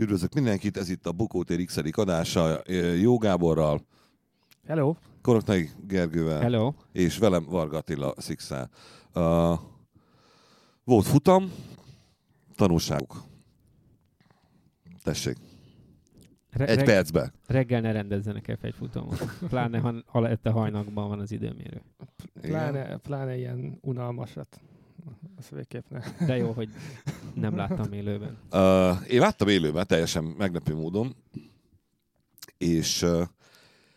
Üdvözlök mindenkit, ez itt a Bukótér x adása Jó Gáborral, Hello. Koroknai Gergővel Hello. és velem Varga Attila Szikszál. Uh, volt futam, tanulságok. Tessék. Re- Egy reg- percbe. Reggel ne rendezzenek el egy futamot. Pláne, ha alette hajnakban van az időmérő. Pláne, pláne ilyen unalmasat. Az végképp ne. De jó, hogy nem láttam élőben. Uh, én láttam élőben, teljesen meglepő módon. És uh,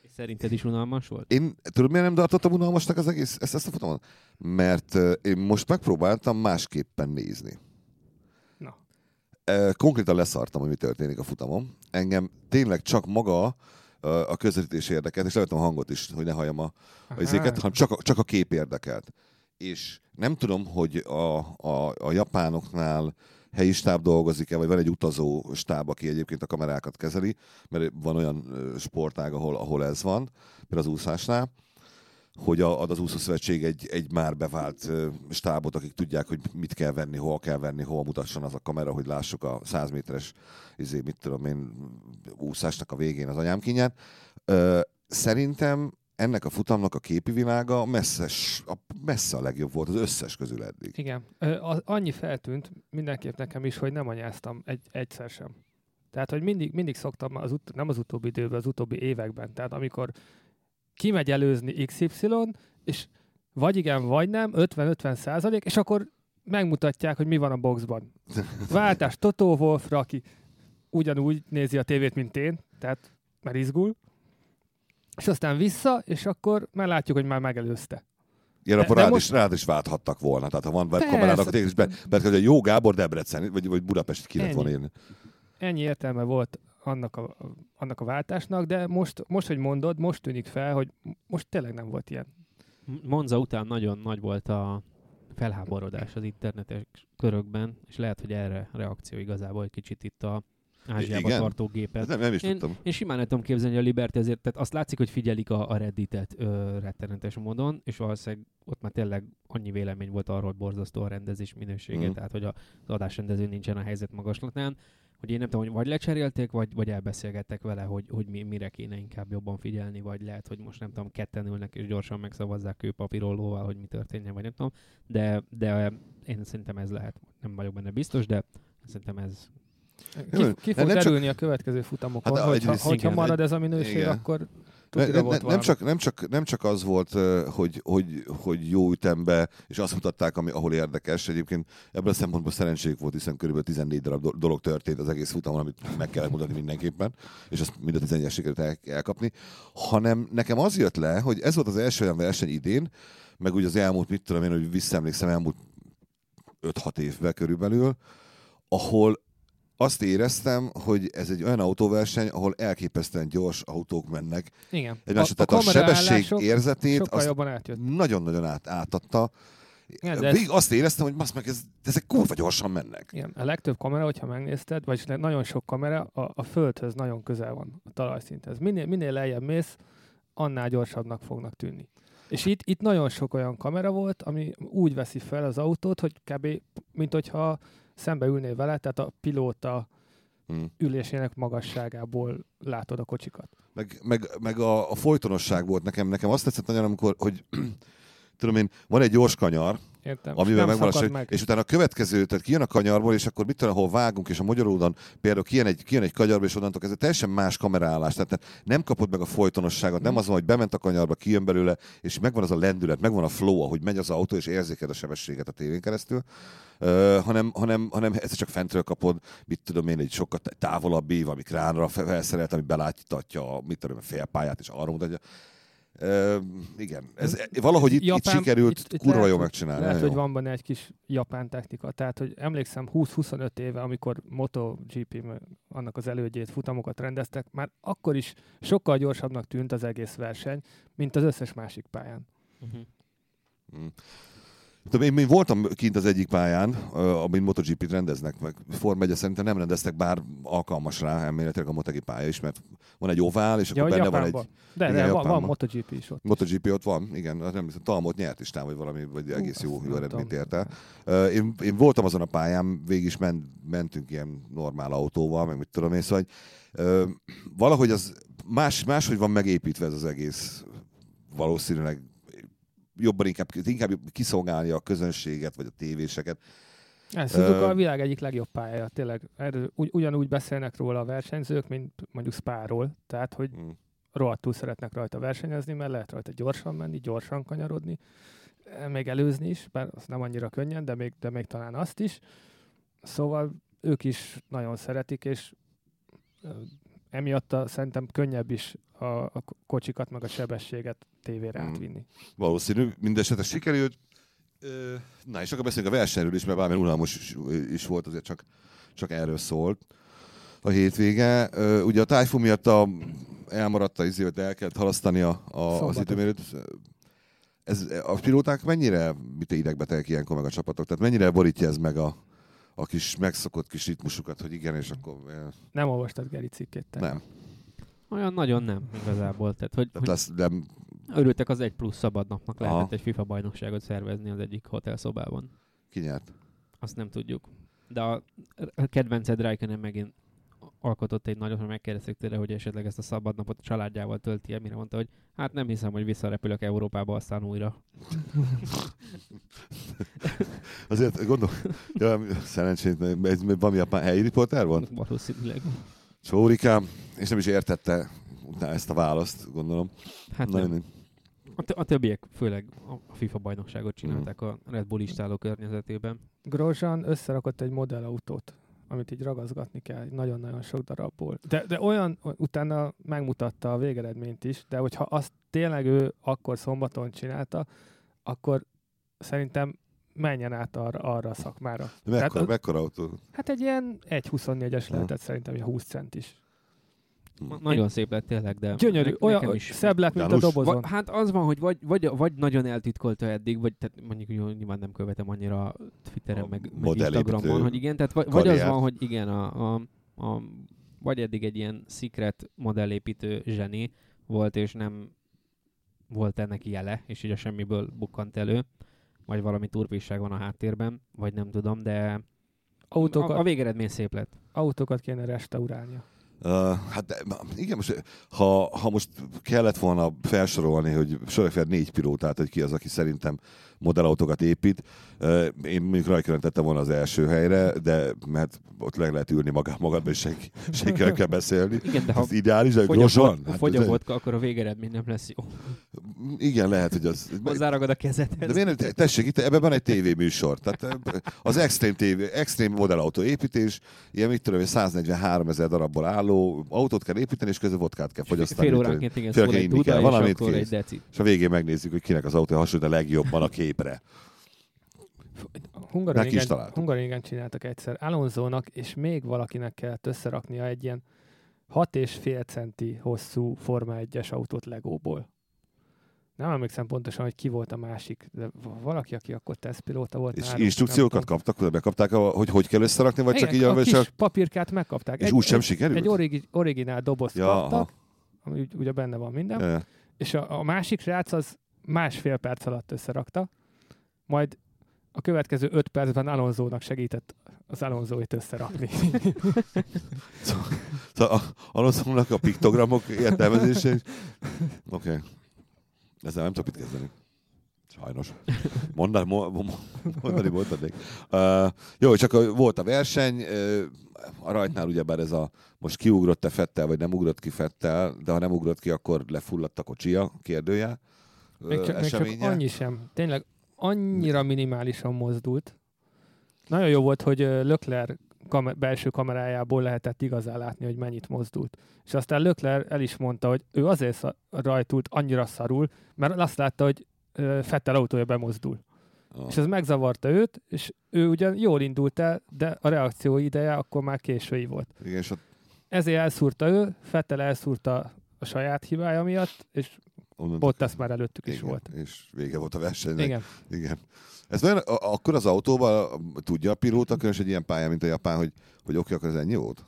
És szerinted is unalmas volt? én tudod, miért nem tartottam unalmasnak az egész, ezt, ezt a futamot? Mert uh, én most megpróbáltam másképpen nézni. Na. Uh, konkrétan leszartam, hogy mi történik a futamon. Engem tényleg csak maga uh, a közvetítés érdekelt, és levettem a hangot is, hogy ne halljam a, a izéket, hanem csak a, csak a kép érdekelt. És nem tudom, hogy a, a, a japánoknál helyi stáb dolgozik-e, vagy van egy utazó stáb, aki egyébként a kamerákat kezeli, mert van olyan sportág, ahol, ahol ez van, például az úszásnál, hogy ad az úszószövetség egy, egy már bevált stábot, akik tudják, hogy mit kell venni, hol kell venni, hol mutasson az a kamera, hogy lássuk a 100 méteres izé, mit tudom én, úszásnak a végén az anyám kínját. Szerintem ennek a futamnak a képi világa messze, a, messze a legjobb volt az összes közül eddig. Igen. Az, annyi feltűnt mindenképp nekem is, hogy nem anyáztam egy, egyszer sem. Tehát, hogy mindig, mindig szoktam, az ut- nem az utóbbi időben, az utóbbi években. Tehát amikor kimegy előzni XY, és vagy igen, vagy nem, 50-50 százalék, és akkor megmutatják, hogy mi van a boxban. Váltás Totó Wolfra, aki ugyanúgy nézi a tévét, mint én, tehát mert izgul, és aztán vissza, és akkor már látjuk, hogy már megelőzte. Igen, De- akkor de rád, most- is, rád is válthattak volna. Tehát ha van webkamerád, akkor tényleg is be, be hogy a jó Gábor Debrecen, vagy, vagy Budapest ki lett volna írni. ennyi értelme volt annak a, annak a váltásnak, de most, most, hogy mondod, most tűnik fel, hogy most tényleg nem volt ilyen. Monza után nagyon nagy volt a felháborodás az internetes körökben, és lehet, hogy erre reakció igazából egy kicsit itt a Ázsiába Igen? tartó gépet. Ez nem, nem is Én, tudtam. én simán el tudom képzelni, hogy a Liberty ezért, tehát azt látszik, hogy figyelik a, a Redditet ö, rettenetes módon, és valószínűleg ott már tényleg annyi vélemény volt arról, hogy borzasztó a rendezés minősége, Mhm. tehát hogy a, az adásrendező nincsen a helyzet magaslatán, hogy én nem tudom, hogy vagy lecserélték, vagy, vagy elbeszélgettek vele, hogy, hogy mi, mire kéne inkább jobban figyelni, vagy lehet, hogy most nem tudom, ketten ülnek és gyorsan megszavazzák ő papírollóval, hogy mi történjen, vagy nem tudom, de, de én szerintem ez lehet, nem vagyok benne biztos, de szerintem ez Ki, ki fog nem csak- derülni a következő futamokon, Hát, hogyha, hogyha igen. marad ez a minőség, Igen. akkor Ne, ne, volt ne, nem, csak, nem, csak, nem csak az volt, hogy, hogy, hogy jó ütembe, és azt mutatták, ami, ahol érdekes. Egyébként ebből a szempontból szerencséjük volt, hiszen körülbelül 14 darab do- dolog történt az egész futamon, amit meg kellett mutatni mindenképpen, és azt mind a 14 sikerült el, elkapni. Hanem nekem az jött le, hogy ez volt az első olyan verseny idén, meg úgy az elmúlt, mit tudom én, hogy visszaemlékszem, elmúlt 5-6 évben körülbelül, ahol azt éreztem, hogy ez egy olyan autóverseny, ahol elképesztően gyors autók mennek, igen. egymásra. Tehát a, sebesség kameraállások érzetét azt nagyon-nagyon át, átadta. Igen, de ez- Végig azt éreztem, hogy basz meg, ez, ezek kurva gyorsan mennek. Igen, a legtöbb kamera, hogyha megnézted, vagyis nagyon sok kamera a, a földhöz nagyon közel van, a talajszinthez. Minél, minél lejjebb mész, annál gyorsabbnak fognak tűnni. És itt, itt nagyon sok olyan kamera volt, ami úgy veszi fel az autót, hogy kb. mint hogyha szembe ülnél vele, tehát a pilóta Hmm. ülésének magasságából látod a kocsikat. Meg, meg, meg a, a folytonosság volt nekem. Nekem azt tetszett nagyon, amikor, hogy tudom én, van egy gyors kanyar, Értem? amivel nem megvan a meg. és utána a következő, tehát kijön a kanyarból, és akkor mit tudom, ahol vágunk, és a Magyaródon például kijön egy, kijön egy kanyarba, és onnantól kezdve teljesen más kameraállás, tehát te nem kapod meg a folytonosságot, nem Mhm. az van, hogy bement a kanyarba, kijön belőle, és megvan az a lendület, megvan a flow, ahogy megy az autó, és érzéked a sebességet a tévén keresztül, uh, hanem, hanem, hanem ezt csak fentről kapod, mit tudom én, egy sokkal távolabbi, valami kránra felszerelt, ami beláttatja a, mit tudom, a félpályát, és arra mutatja. Uh, igen, ez, valahogy itt, itt Japán- sikerült itt- itt kurva lehet, jól megcsinálni. Lehet, hogy jó. van benne egy kis japán technika. Tehát, hogy emlékszem 20-25 éve, amikor MotoGP, annak az elődjét, futamokat rendeztek, már akkor is sokkal gyorsabbnak tűnt az egész verseny, mint az összes másik pályán. uh-huh. Mm. Tudom, én, én voltam kint az egyik pályán, amin MotoGP-t rendeznek, meg Form 1 szerintem nem rendeztek, bár alkalmas rá elméletileg a MotoGP pálya is, mert van egy ovál, és Ja, akkor benne van Japánban. egy De, igen, de van, van MotoGP is ott. MotoGP ott van, igen, hát nem hiszem, Talmot nyert is tám, vagy valami, vagy egész azt jó, jó eredményt ért el. Én, én, voltam azon a pályán, végig is ment, mentünk ilyen normál autóval, meg mit tudom én, szóval hogy, valahogy az más, máshogy van megépítve ez az egész valószínűleg jobban inkább, inkább kiszolgálni a közönséget, vagy a tévéseket. Ez Suzuka Ö, a világ egyik legjobb pályája, tényleg. Erről ugy, ugyanúgy beszélnek róla a versenyzők, mint mondjuk Spa-ról, tehát hogy Mm. rohadtul szeretnek rajta versenyezni, mert lehet rajta gyorsan menni, gyorsan kanyarodni, eh, még előzni is, bár az nem annyira könnyen, de még, de még talán azt is. Szóval ők is nagyon szeretik, és emiatt a, szerintem könnyebb is a, a kocsikat, meg a sebességet tévére Mm. átvinni. Valószínű, mindesetre sikerült. Na, és akkor beszélünk a versenyről is, mert bármilyen unalmas is, is volt, azért csak, csak erről szólt a hétvége. Ugye a tájfú miatt a, elmaradt a izé, hogy el kellett halasztani a, a, az időmérőt. Ez, a pilóták mennyire mit idegbetegek ilyenkor meg a csapatok? Tehát mennyire borítja ez meg a, a kis megszokott kis ritmusukat, hogy igen, és akkor eh, Nem olvastad Geri cikkét? te? nem. Olyan nagyon nem igazából. Tehát, hogy, Tehát hogy lesz, nem örültek az egy plusz szabadnapnak, Aha. lehetett egy FIFA bajnokságot szervezni az egyik hotelszobában. kinyert. Azt nem tudjuk. De a, a kedvenced Raikkonen megint alkotott egy nagyot, mert megkérdezték tőle, hogy esetleg ezt a szabadnapot a családjával tölti el, mire mondta, hogy hát nem hiszem, hogy visszarepülök Európába aztán újra. Azért gondolom, ja, szerencsét, ez valami japán helyi riporter volt? Valószínűleg. Csórikám, és nem is értette utána ezt a választ, gondolom. Hát Na, nem. nem. A, t- a többiek főleg a FIFA bajnokságot Mhm. csinálták a Red Bull istáló környezetében. Grosjean összerakott egy modellautót, amit így ragaszgatni kell, nagyon-nagyon sok darabból. De, de olyan, utána megmutatta a végeredményt is, de hogyha azt tényleg ő akkor szombaton csinálta, akkor szerintem menjen át arra, arra a szakmára. De mekkora, Tehát- mekkora autó? Hát egy ilyen 1.24-es Ha. lehetett szerintem, ilyen 20 cent is. Ma- Nagyon szép lett tényleg, de Gyönyörű, ne- olyan is. szebb lett, mint a János, dobozon. Va, hát az van, hogy vagy, vagy, vagy nagyon eltitkolta eddig, vagy tehát mondjuk jó, nyilván nem követem annyira Twitteren, A meg, meg Instagramon, hogy igen, tehát vagy, vagy az van, hogy igen, a, a, a, vagy eddig egy ilyen secret modellépítő zseni volt, és nem volt ennek jele, és így a semmiből bukkant elő, vagy valami turpisság van a háttérben, vagy nem tudom, de Autókat, a, a végeredmény szép lett. autókat kéne restaurálnia. Hát de, igen, most, ha, ha most kellett volna felsorolni, hogy sorolják négy pilótát, hogy ki az, aki szerintem modellautókat épít, én mondjuk Rajkörön tettem volna az első helyre, de mert ott le lehet ülni magad, magadba, és senki, senkivel kell beszélni. Igen, de ha Ez ideális, de gyorsan. vod, fogy a vodka, akkor a végeredmény nem lesz jó. Igen, lehet, hogy az... Hozzáragad a kezedhez. De miért, tessék, itt ebben van egy tévéműsor. Tehát eh, az extrém, TV, extrém modellautó építés, ilyen mit tudom, én, 143 ezer darabból álló autót kell építeni, és közben vodkát kell fogyasztani. Fél óránként igen, Fél szól egy duda, kell, és valamit deci. És a végén megnézzük, hogy kinek az autója hasonlít a legjobban a képre. Hungaroringen. Hungaroringen csináltak egyszer Alonzónak, és még valakinek kellett összeraknia egy ilyen 6,5 centi hosszú Forma 1-es autót Legóból. Nem emlékszem pontosan, hogy ki volt a másik, de valaki, aki akkor tesztpilóta volt. És náluk, instrukciókat kaptak, bekapták, a- hogy hogy kell összerakni, vagy csak Igen, így a vagy kis csak, papírkát megkapták. és egy, úgy sem egy, sikerült? egy origi, originál dobozt Ja, kaptak, aha. ami ugye benne van minden, ja. és a, a másik srác az másfél perc alatt összerakta, majd a következő öt percben Alonzónak segített az Alonzóit összerakni. Szóval a- Alonsonak a piktogramok értelmezése. Oké. Okay. Ezzel nem tudok mit kezdeni. Sajnos. Mondani, mo- mo- mondani mondani. Uh, jó, csak volt a verseny, uh, a rajtnál ugyebár ez a most kiugrott-e Fettel, vagy nem ugrott ki Fettel, de ha nem ugrott ki, akkor lefulladt a kocsia, kérdője. még, csak, még csak annyi sem. Tényleg annyira minimálisan mozdult. Nagyon jó volt, hogy Lökler kamer- belső kamerájából lehetett igazán látni, hogy mennyit mozdult. És aztán Lökler el is mondta, hogy ő azért szar- rajtult annyira szarul, mert azt látta, hogy Fettel autója bemozdul. Ah. És ez megzavarta őt, és ő ugyan jól indult el, de a reakció ideje akkor már késői volt. Igen, és ott Ezért elszúrta ő, Fettel elszúrta a saját hibája miatt, és Bottas már előttük is igen, volt. És vége volt a versenynek. Igen. Igen. Ez olyan, akkor az autóban tudja a pilóta, különös egy ilyen pályán, mint a japán, hogy, hogy oké, akkor ez ennyi volt?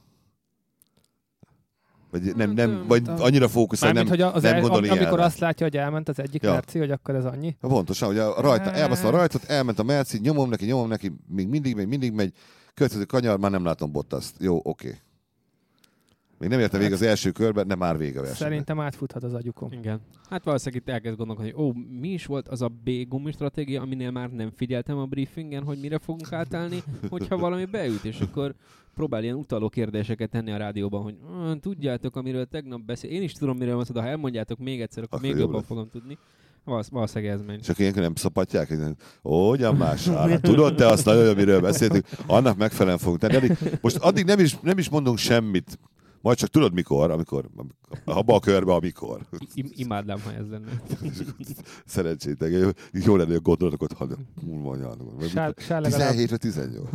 Vagy, nem, nem, vagy annyira fókuszál, nem, hogy az nem el, gondol am, amikor azt látja, hogy elment az egyik Ja. merci, hogy akkor ez annyi. Pontosan, hogy a rajta, elbaszta a rajtot, elment a Merci, nyomom neki, nyomom neki, még mindig megy, mindig megy, következő kanyar, már nem látom Bottaszt. Jó, oké. Még nem érte végig az első körben, de már vége a versenynek. Szerintem átfuthat az agyukon. Igen. Hát valószínűleg itt elkezd gondolkodni, hogy ó, mi is volt az a B gumi stratégia, aminél már nem figyeltem a briefingen, hogy mire fogunk átállni, hogyha valami beüt, és akkor próbál ilyen utaló kérdéseket tenni a rádióban, hogy "Ah, tudjátok, amiről tegnap beszél. Én is tudom, miről van szó, de ha elmondjátok még egyszer, akkor, Akkor még jobb jobban lesz. fogom tudni. Valósz- Valószínűleg ez megy. Akkor ilyenkor nem szapatják, hogy ó, ugyan más. Hát, tudod te azt nagyon, amiről beszéltünk, annak megfelelően fogunk tenni. Addig, most addig nem is, nem is mondunk semmit, majd csak tudod mikor, amikor, abba a körbe, amikor. Im- imádnám, ha ez lenne. Szerencsétek, jó lenne, hogy gondolatok ott, ha múlva. Sár, Sár, legalább, 17 vagy 18.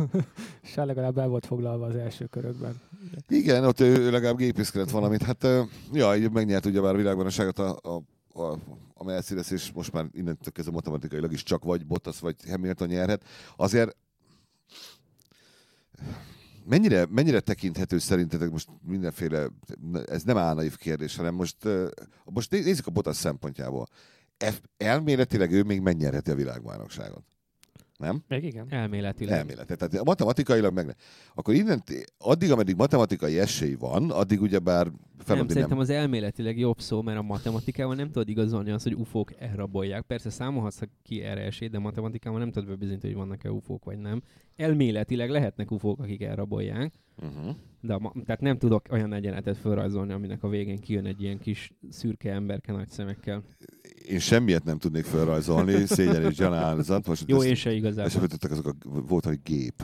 Sár legalább el volt foglalva az első körökben. Igen, ott ő legalább gépészkedett valamit. Hát, ja, így megnyert ugye már a világbajnokságot a, a, a, a Mercedes, és most már innentől kezdve matematikailag is csak vagy Bottas, vagy Hamilton nyerhet. Azért mennyire, mennyire tekinthető szerintetek most mindenféle, ez nem álnaív kérdés, hanem most, most né- nézzük a Bottas szempontjából. Elméletileg ő még megnyerheti a világbajnokságot. Nem? Még igen. Elméletileg. Elméletet. Tehát matematikailag meg ne. Akkor innen, addig, ameddig matematikai esély van, addig ugyebár Nem, feladni szerintem nem. az elméletileg jobb szó, mert a matematikával nem tudod igazolni azt, hogy ufók elrabolják. Persze számolhatsz ki erre esélyt, de matematikával nem tudod bebizonyítani, hogy vannak-e ufók vagy nem. Elméletileg lehetnek ufók, akik elrabolják, Uh-huh. de a ma- tehát nem tudok olyan egyenetet felrajzolni, aminek a végén kijön egy ilyen kis szürke emberke nagy szemekkel. Én semmiet nem tudnék felrajzolni, szégyen és gyanálzat. Most Jó, ezt- én se És igazából. tudtak azok a, volt egy gép.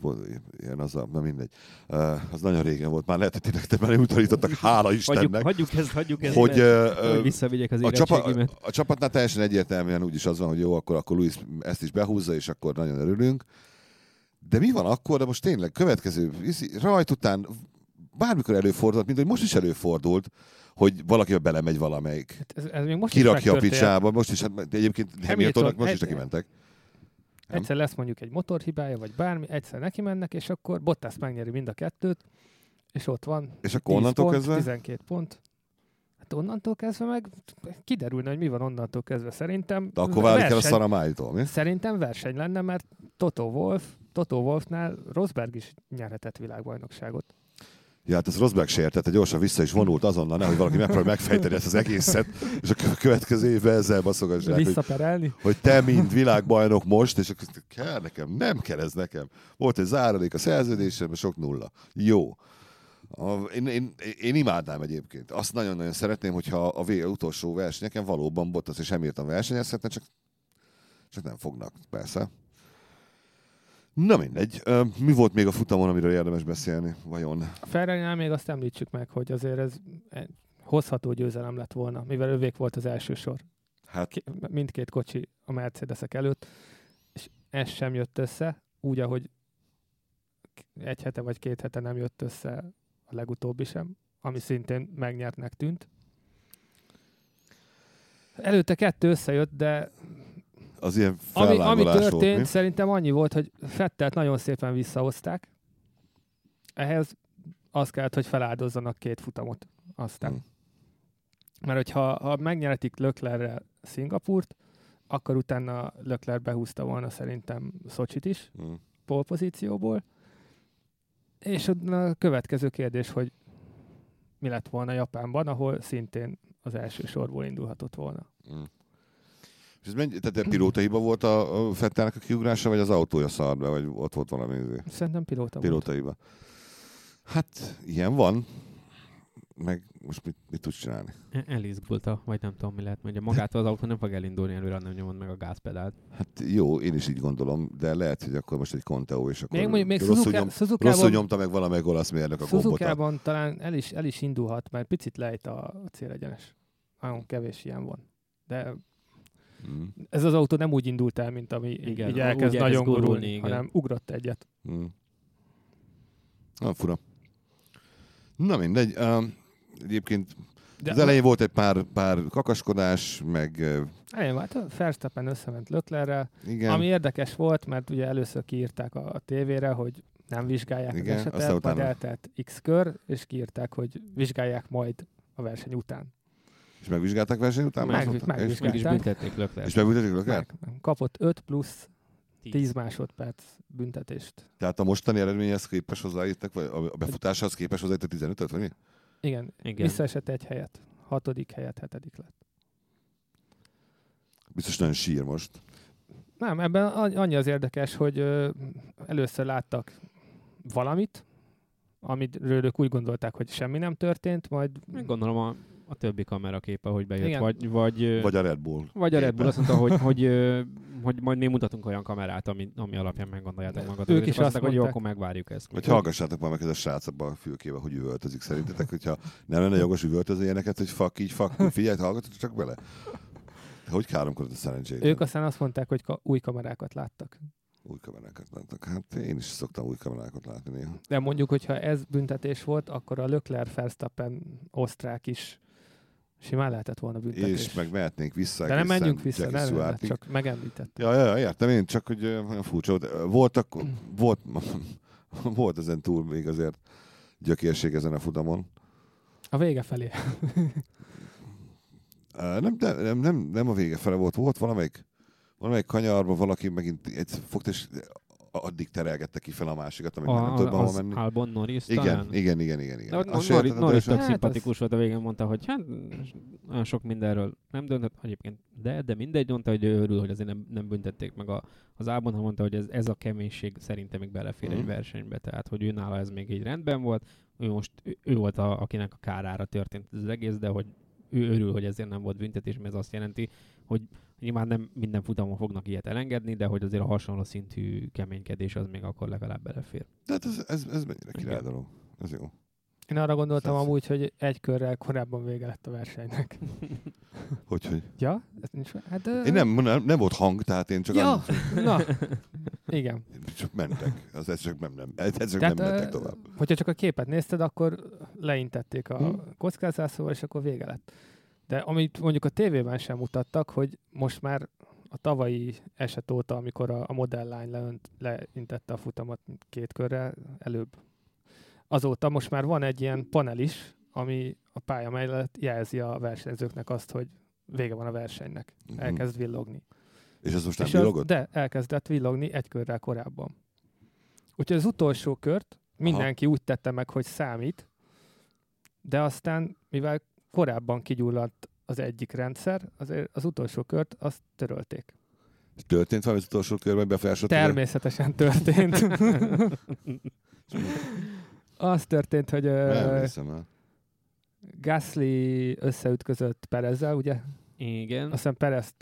Volt, ilyen az a, na mindegy. Uh, az nagyon régen volt. Már lehet, hogy tényleg már utalítottak, hála Hagyjuk, Istennek. hagyjuk ezt, hagyjuk ezt. hogy, uh, hogy visszavigyek az a, csapa, érettségimet. a csapatnál teljesen egyértelműen úgyis az van, hogy jó, akkor, akkor Luis ezt is behúzza, és akkor nagyon örülünk. De mi van akkor, de most tényleg következő rajt után bármikor előfordult, mint hogy most is előfordult, hogy valakivel belemegy valamelyik. Hát Ez, ez még most Kirakja a picsába, most is, hát egyébként Hamiltonnak most is neki mentek. Nem? Egyszer lesz mondjuk egy motorhibája, vagy bármi, egyszer neki mennek, és akkor Bottas megnyeri mind a kettőt, és ott van És akkor 10 onnantól pont, kezdve? 12 pont. Hát onnantól kezdve meg kiderülne, hogy mi van onnantól kezdve. Szerintem De akkor válik el a szaramájtól, mi? Szerintem verseny lenne, mert Toto Wolf, Toto Wolfnál Rosberg is nyerhetett világbajnokságot. Ja, hát ez Rosberg sértette, gyorsan vissza is vonult azonnal, nehogy valaki megpróbálja megfejteni ezt az egészet, és a kö- következő évben ezzel baszogassák, hogy, Visszaperelni. hogy te, mint világbajnok most, és akkor kell nekem, nem kell ez nekem. Volt egy záradék a szerződésem, sok nulla. Jó. A, én, én, én, imádnám egyébként. Azt nagyon-nagyon szeretném, hogyha a vé- utolsó versenyeken valóban Bottas és Hamilton versenyezhetne, csak, csak nem fognak, persze. Na mindegy. Mi volt még a futamon, amiről érdemes beszélni? Vajon? A ferrari még azt említsük meg, hogy azért ez egy hozható győzelem lett volna, mivel övék volt az első sor. Hát Mindkét kocsi a Mercedesek előtt, és ez sem jött össze, úgy, ahogy egy hete vagy két hete nem jött össze a legutóbbi sem, ami szintén megnyertnek tűnt. Előtte kettő összejött, de az ilyen ami, ami történt, volt, mi? szerintem annyi volt, hogy Fettelt nagyon szépen visszahozták. Ehhez az kellett, hogy feláldozzanak két futamot. Aztán. Hmm. Mert hogyha ha megnyeretik Löklerrel Szingapurt, akkor utána Lökler behúzta volna szerintem Szocsit is Mm. polpozícióból. És a következő kérdés, hogy mi lett volna Japánban, ahol szintén az első sorból indulhatott volna. Mm. És ez mennyi, tehát a pilóta hiba volt a, a Fettelnek a kiugrása, vagy az autója szart be, vagy ott volt valami izé, Szerintem pilóta volt. pilóta hiba? Hát, ilyen van. Meg most mit, mit tudsz csinálni? E- Elizgulta, vagy nem tudom mi lehet, mondja. Magától az autó nem fog elindulni előre, nem nyomod meg a gázpedált. Hát jó, én is így gondolom, de lehet, hogy akkor most egy Conteo, és akkor Még, mondjuk, még rosszul, Suzuka, nyom, Suzukában, rosszul nyomta meg valamelyik olasz mérnök a gombot. Suzukában talán el is, el is indulhat, mert picit lejt a célegyenes. Nagyon kevés ilyen van. De Mm. ez az autó nem úgy indult el, mint ami Igen, így úgy elkezd elkezd nagyon gurulni, gurulni, igen. hanem ugrott egyet. Mm. Na, fura. Na mindegy. Uh, egyébként De Az elején volt egy pár, pár kakaskodás, meg elején hát Verstappen összement Löklerrel, igen, ami érdekes volt, mert ugye először kiírták a, a tévére, hogy nem vizsgálják Igen, az aztán esetet, majd utána- eltelt X kör, és kiírták, hogy vizsgálják majd a verseny után. És megvizsgálták verseny után? Meg- Azóta? megvizsgálták. És, Meg is büntették Lökler. és megbüntetik őket? Meg, kapott 5 plusz 10 másodperc büntetést. Tehát a mostani eredményhez képes hozzáírtak, vagy a befutáshoz képes hozzáírtak 15-öt, vagy mi? Igen, Igen. visszaesett egy helyet. Hatodik helyet, hetedik lett. Biztos nagyon sír most. Nem, ebben annyi az érdekes, hogy ö, először láttak valamit, amiről ők úgy gondolták, hogy semmi nem történt, majd Meg Gondolom a, a többi kameraképe, hogy bejött. Igen. Vagy, vagy, vagy, a Red Bull. vagy a Red Bull képe. azt mondta, hogy, hogy, hogy majd mi mutatunk olyan kamerát, ami, ami alapján meggondoljátok magatok. Ők is azt mondták, hogy jó, akkor megvárjuk ezt. Vagy hallgassátok már meg ez a srác abban a fülkébe, hogy üvöltözik szerintetek, hogyha nem lenne jogos üvöltözni ilyeneket, hogy fuck így, fuck figyelj, hallgatok csak bele. Hogy káromkodott a szerencsét? ők aztán azt mondták, hogy ka- új kamerákat láttak. Új kamerákat láttak. Hát én is szoktam új kamerákat látni néha. De mondjuk, hogyha ez büntetés volt, akkor a Leclerc Verstappen osztrák is simán lehetett volna büntetés. És meg mehetnénk vissza. De nem menjünk vissza, nem, Stewartig. csak megemlített. Ja, ja, értem én, csak hogy olyan furcsa Voltak, volt, volt ezen túl még azért gyökérség ezen a futamon. A vége felé. Nem, nem, nem, nem a vége fele volt, volt valamelyik, valamelyik kanyarban valaki megint egy fogta, és addig terelgette ki fel a másikat, amit már nem tudott A, hova az menni. Albon Norris Igen, talán? igen, igen, igen, igen. De ott Azt Norris, Norris tök Hát szimpatikus volt a végén, mondta, hogy hát olyan sok mindenről nem döntött, egyébként de, de mindegy, mondta, hogy ő örül, hogy azért nem, nem büntették meg a, az Albon, hanem mondta, hogy ez, ez a keménység szerintem még belefér Mhm. egy versenybe, tehát hogy ő nála ez még így rendben volt, ő most ő, ő volt, a, akinek a kárára történt ez az egész, de hogy ő örül, hogy ezért nem volt büntetés, mert ez azt jelenti, hogy nyilván nem minden futamon fognak ilyet elengedni, de hogy azért a hasonló szintű keménykedés az még akkor legalább belefér. De hát ez, ez, ez mennyire király dolog. Ez jó. Én arra gondoltam Persze. amúgy, hogy egy körrel korábban vége lett a versenynek. Hogy, hogy? Ja? Ez nincs Hát, ö... Én nem, nem, nem volt hang, tehát én csak, Ja, an, na. Igen. csak mentek. Az ez csak nem, nem, ez csak Tehát, nem mentek tovább. hogyha csak a képet nézted, akkor leintették a Hm. kockázászóval, és akkor vége lett. De amit mondjuk a tévében sem mutattak, hogy most már a tavalyi eset óta, amikor a, a modelllány leönt, leintette a futamot két körrel előbb, azóta most már van egy ilyen panel is, ami a pálya mellett jelzi a versenyzőknek azt, hogy vége van a versenynek. Mhm. Elkezd villogni. És ez most nem villogott? de elkezdett villogni egy körrel korábban. Úgyhogy az utolsó kört mindenki úgy tette meg, hogy számít, de aztán, mivel korábban kigyulladt az egyik rendszer, azért az utolsó kört azt törölték. És Történt valami az utolsó körben befolyásolta? Természetesen történt. az történt, hogy el. Gasly összeütközött Perezzel, ugye? Igen. Azt hiszem Perez,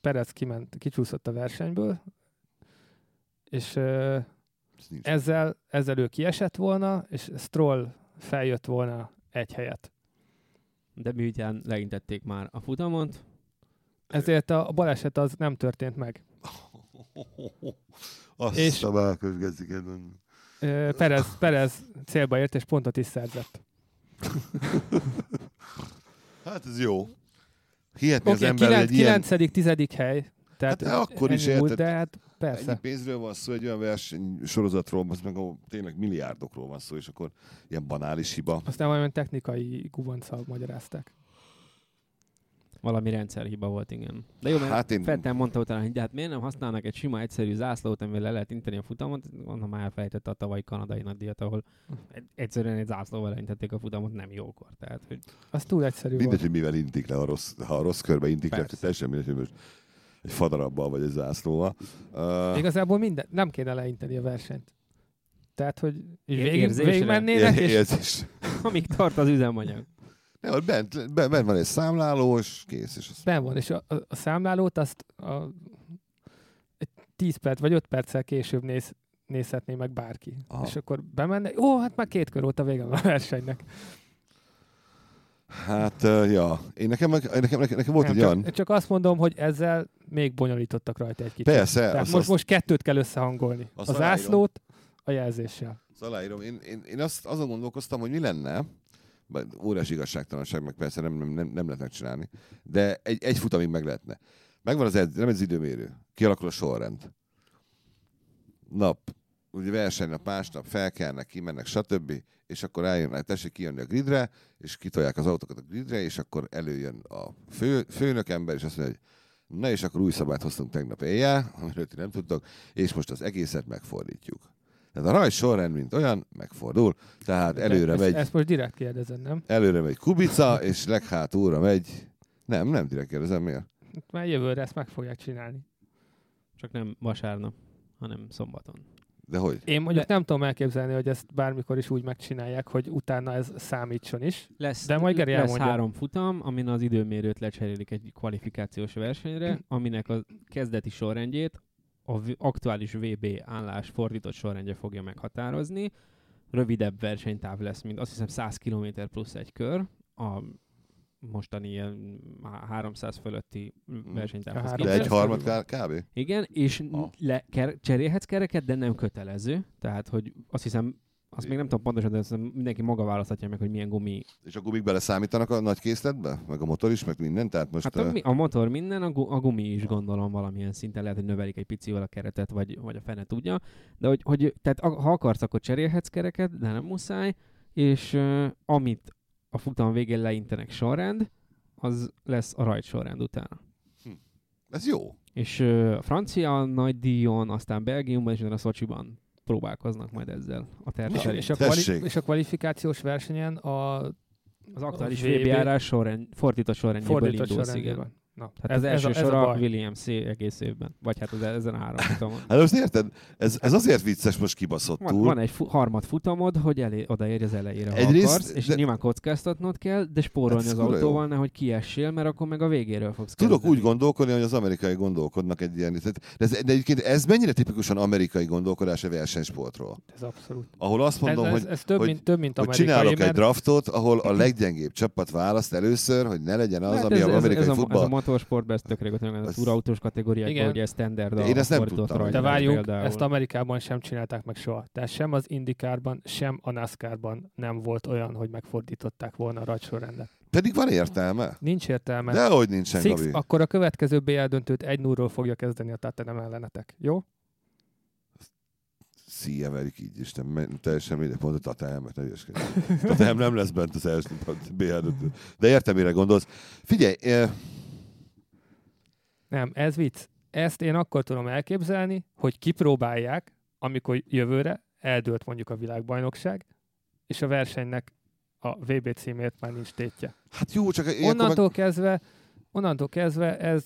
Perez kiment, kicsúszott a versenyből, és nincs. ezzel, ezzel ő kiesett volna, és Stroll feljött volna egy helyet. De miután leintették már a futamot, Ezért a baleset az nem történt meg. Azt És- a Márkos Gezikedben. Ö, Perez, Perez célba ért, és pontot is szerzett. Hát ez jó. Hihetni az Oké, ember, hogy okay, egy ilyen 9 tizedik hely. Tehát Hát akkor is múlt, érted. De hát Ennyi persze. pénzről van szó, egy olyan verseny sorozatról, az meg ahol tényleg milliárdokról van szó, és akkor ilyen banális hiba. Aztán valami technikai gubanccal magyarázták. valami rendszerhiba volt, igen. De jó, mert Hát én-. Fettel mondta utána, hogy de hát miért nem használnak egy sima, egyszerű zászlót, amivel le lehet inteni a futamot. Mondom, már elfelejtette a tavalyi kanadai nagydíjat, ahol egy- egyszerűen egy zászlóval leintették a futamot, nem jókor. Tehát, hogy Az túl egyszerű Mindegy, volt. hogy mivel intik le, ha rossz, ha a rossz körbe intik le, Persze. teljesen mindegy, hogy most egy fadarabbal vagy egy zászlóval. Uh, Igazából minden, nem kéne leinteni a versenyt. Tehát, hogy végig, érzésre? végig mennének, és érzés. amíg tart az üzemanyag. Ne, ott bent, bent, bent, van egy számláló, és kész. És az... ben van, és a, a, a számlálót azt a, egy 10 perc vagy 5 perccel később néz, nézhetné meg bárki. Aha. És akkor bemenne, ó, hát már két kör óta vége van a versenynek. Hát, uh, ja. Én nekem, nekem, nekem, nekem volt Nem, egy olyan... csak, csak azt mondom, hogy ezzel még bonyolítottak rajta egy kicsit. Persze, Tehát azt, most, azt, most kettőt kell összehangolni. Azt a zászlót a jelzéssel. azt aláírom. Én, én, én azt, azon gondolkoztam, hogy mi lenne, óriási igazságtalanság, meg persze nem, nem, nem, nem lehetne csinálni, de egy, egy futamig meg lehetne. Megvan az, edz, nem az időmérő, kialakul a sorrend. Nap, ugye versenynap, másnap felkelnek, kimennek, stb. És akkor eljönnek, tessék kijönni a gridre, és kitolják az autókat a gridre, és akkor előjön a fő, főnök ember, és azt mondja, hogy na és akkor új szabályt hoztunk tegnap éjjel, amiről ti nem tudtok, és most az egészet megfordítjuk. Tehát a rajt sorrend, mint olyan, megfordul. Tehát előre ezt, megy, Ezt most direkt kérdezed, nem? előre megy Kubica, és leghátulra megy... Nem, nem direkt kérdezem, miért? Már jövőre ezt meg fogják csinálni. Csak nem vasárnap, hanem szombaton. De hogy? Én mondjuk nem tudom elképzelni, hogy ezt bármikor is úgy megcsinálják, hogy utána ez számítson is. Lesz, De majd Geri lesz elmondja. három futam, amin az időmérőt lecserélik egy kvalifikációs versenyre, aminek a kezdeti sorrendjét a v- aktuális VB állás fordított sorrendje fogja meghatározni. Rövidebb versenytáv lesz, mint azt hiszem 100 km plusz egy kör. A mostani ilyen há- 300 fölötti versenytávhoz A De három- egy képest. harmad kb? Igen, és Ah. le, ker, cserélhetsz kereket, de nem kötelező. Tehát, hogy azt hiszem, azt még nem tudom pontosan, de azt mindenki maga választhatja meg, hogy milyen gumi. És a gumik beleszámítanak a nagy készletbe? Meg a motor is, meg minden? Tehát most... Hát a, a motor minden, a, gu, a gumi is gondolom valamilyen szinten lehet, hogy növelik egy picivel a keretet, vagy, vagy a fene tudja. De hogy, hogy tehát ha akarsz, akkor cserélhetsz kereket, de nem muszáj. És uh, amit a futam végén leintenek sorrend, az lesz a rajt sorrend utána. Ez jó. És ö, francia nagy díjon, aztán Belgiumban és utána Szocsiban próbálkoznak majd ezzel a tervszerint. és, a kvali- és a kvalifikációs versenyen a Az aktuális a VB VB járás sorrend, fordított sorrendjéből fordított indulsz, sorrendjében. igen. Na, Tehát az első a, sor a a. Williams egész évben. Vagy hát az, ezen a három futamon. Hát most érted? Ez, ez azért vicces most kibaszott Van, van egy fu- harmad futamod, hogy elé, odaérj az elejére, ha Egyrészt, akarsz, és de- nyilván kockáztatnod kell, de spórolni Hát ez az kurva jó. autóval, nehogy kiessél, mert akkor meg a végéről fogsz Tudok kezdeni. úgy gondolkodni, hogy az amerikai gondolkodnak egy ilyen... De, ez, de egyébként ez mennyire tipikusan amerikai gondolkodás a versenysportról? Ez abszolút. Ahol azt mondom, ez, hogy ez, ez több, hogy- mint, több, mint hogy amerikai, csinálok egy mert draftot, ahol a leggyengébb csapat választ először, hogy ne legyen az, Hát ami ez, az ez, amerikai ez, a, ez futball. a motorsportban, ez tök régóta az Ez- túrautós kategóriákban, Igen. ugye ez standard Én a ezt nem tudtam. rajtnál de várjunk, például. ezt Amerikában sem csinálták meg soha. Tehát sem az IndyCarban, sem a NASCAR-ban nem volt olyan, hogy megfordították volna a rajtsorrendet. Pedig van értelme. Nincs értelme. Dehogy nincsen, Six, Gabi. akkor a következő BL döntőt 1 0 fogja kezdeni a Tatanem ellenetek. Jó? Szíje verik így is, nem, men- teljesen mindegy, pont a Tatályámat, ne ügyeskedj. Tatályám nem lesz bent az első BL döntő. De értem, mire gondolsz. Figyelj, eh, Nem, ez vicc. Ezt én akkor tudom elképzelni, hogy kipróbálják, amikor jövőre eldőlt mondjuk a világbajnokság, és a versenynek a VB címért már nincs tétje. hát jó, csak ilyenkor meg... Onnantól kezdve, onnantól kezdve ez,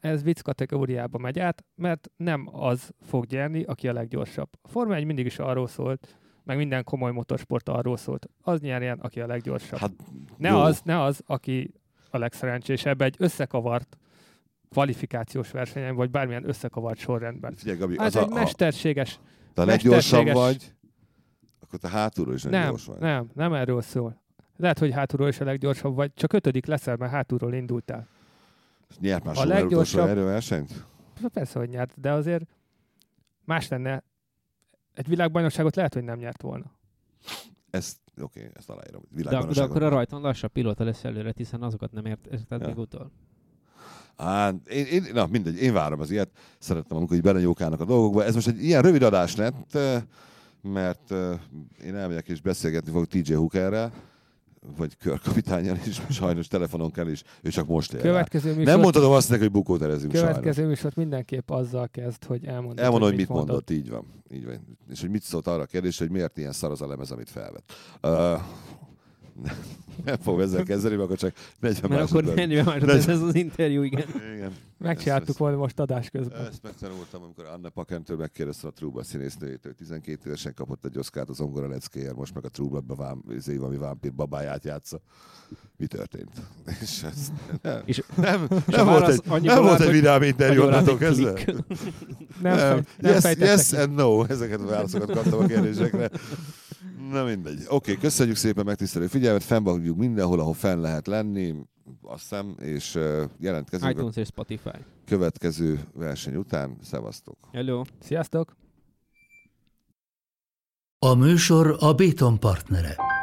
ez vicc kategóriába megy át, mert nem az fog gyerni, aki a leggyorsabb. A Forma 1 mindig is arról szólt, meg minden komoly motorsport arról szólt. Az nyerjen, aki a leggyorsabb. Hát, ne, jó. az, ne az, aki a legszerencsésebb egy összekavart kvalifikációs versenyen, vagy bármilyen összekavart sorrendben. Figyelj, Gabi, Hát az egy a, a, mesterséges... te a leggyorsabb vagy, akkor te hátulról is Nem, gyors vagy. nem, nem erről szól. Lehet, hogy hátulról is a leggyorsabb vagy, csak ötödik leszel, mert hátulról indultál. Nyert már A leggyorsabb- erőversenyt? Persze, hogy nyert, de azért más lenne. Egy világbajnokságot lehet, hogy nem nyert volna. Ezt, oké, okay, ezt aláírom. De, de akkor a rajton lassabb pilóta lesz előre, hiszen azokat nem ért, érted Ja. még utol. Á, én, én, na mindegy, én várom az ilyet. Szerettem, amikor így belenyókálnak a dolgokba. Ez most egy ilyen rövid adás lett, mert én elmegyek és beszélgetni fogok TJ Hookerrel, vagy körkapitányjal is, sajnos telefonon kell is, ő csak most ér. Következő műsor, Nem mondhatom azt neki, hogy bukót erezünk sajnos. következő műsor mindenképp azzal kezd, hogy elmondod, Elmondom, hogy mit mondott. így van. Így van. És hogy mit szólt arra a kérdésre, hogy miért ilyen szar az a lemez, amit felvett. Uh, nem fogom ezzel kezdeni, mert akkor csak 40 Mert akkor másodperc. 40 másodperc ez az interjú, igen. Igen. Megcsináltuk volna most adás közben. Ezt megtanultam, amikor Anna Pakentől megkérdezte a Trúba színésznőjétől. 12 évesen kapott egy oszkát az ongora leckéért, most meg a Trúblatban vám, izé, valami vámpír babáját játsza. Mi történt? És ez nem, És- nem, és nem, volt egy, nem volt egy vidám interjú onnantól kezdve. Nem, nem, nem yes, yes and no, ezeket a válaszokat kaptam a kérdésekre. Na mindegy. Oké, okay, köszönjük szépen megtisztelő figyelmet, fennbagjuk mindenhol, ahol fenn lehet lenni, azt hiszem, és jelentkezünk a iTunes és Spotify. következő verseny után. Szevasztok! Hello. Sziasztok! A műsor a Béton partnere.